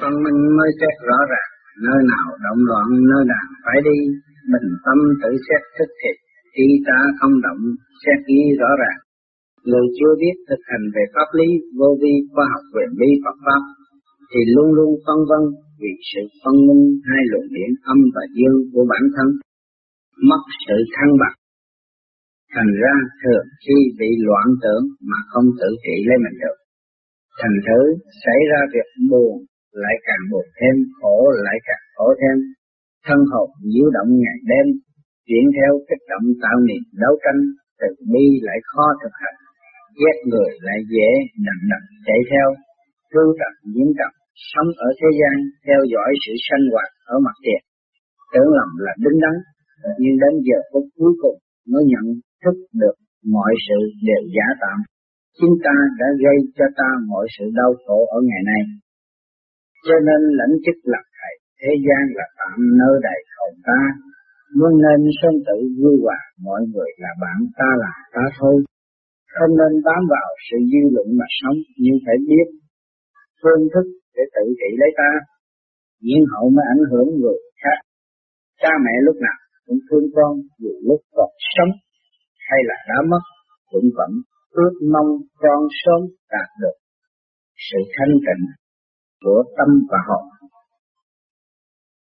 phân minh mới xét rõ ràng, nơi nào động loạn nơi nào phải đi, bình tâm tự xét thức thiệt, khi ta không động, xét ý rõ ràng. Người chưa biết thực hành về pháp lý, vô vi, khoa học về bi Phật Pháp, thì luôn luôn phân vân vì sự phân minh hai luồng điện âm và dương của bản thân, mất sự thăng bằng. Thành ra thường khi bị loạn tưởng mà không tự trị lấy mình được. Thành thử xảy ra việc buồn lại càng buồn thêm, khổ lại càng khổ thêm. Thân hồn nhiễu động ngày đêm, chuyển theo kích động tạo niệm đấu tranh, từ bi lại khó thực hành, ghét người lại dễ nặng nặng chạy theo, cứu tập diễn tập, sống ở thế gian theo dõi sự sanh hoạt ở mặt tiền, tưởng lầm là đứng đắn, nhưng đến giờ phút cuối cùng mới nhận thức được mọi sự đều giả tạm. chúng ta đã gây cho ta mọi sự đau khổ ở ngày nay. Cho nên lãnh chức lập thầy, thế gian là tạm nơi đầy cầu ta, muốn nên sân tự vui hòa, mọi người là bạn ta là ta thôi. Không nên bám vào sự dư luận mà sống, nhưng phải biết phương thức để tự trị lấy ta, nhiên hậu mới ảnh hưởng người khác. Cha mẹ lúc nào cũng thương con dù lúc còn sống hay là đã mất cũng vẫn ước mong con sớm đạt được sự thanh tịnh của tâm và hồn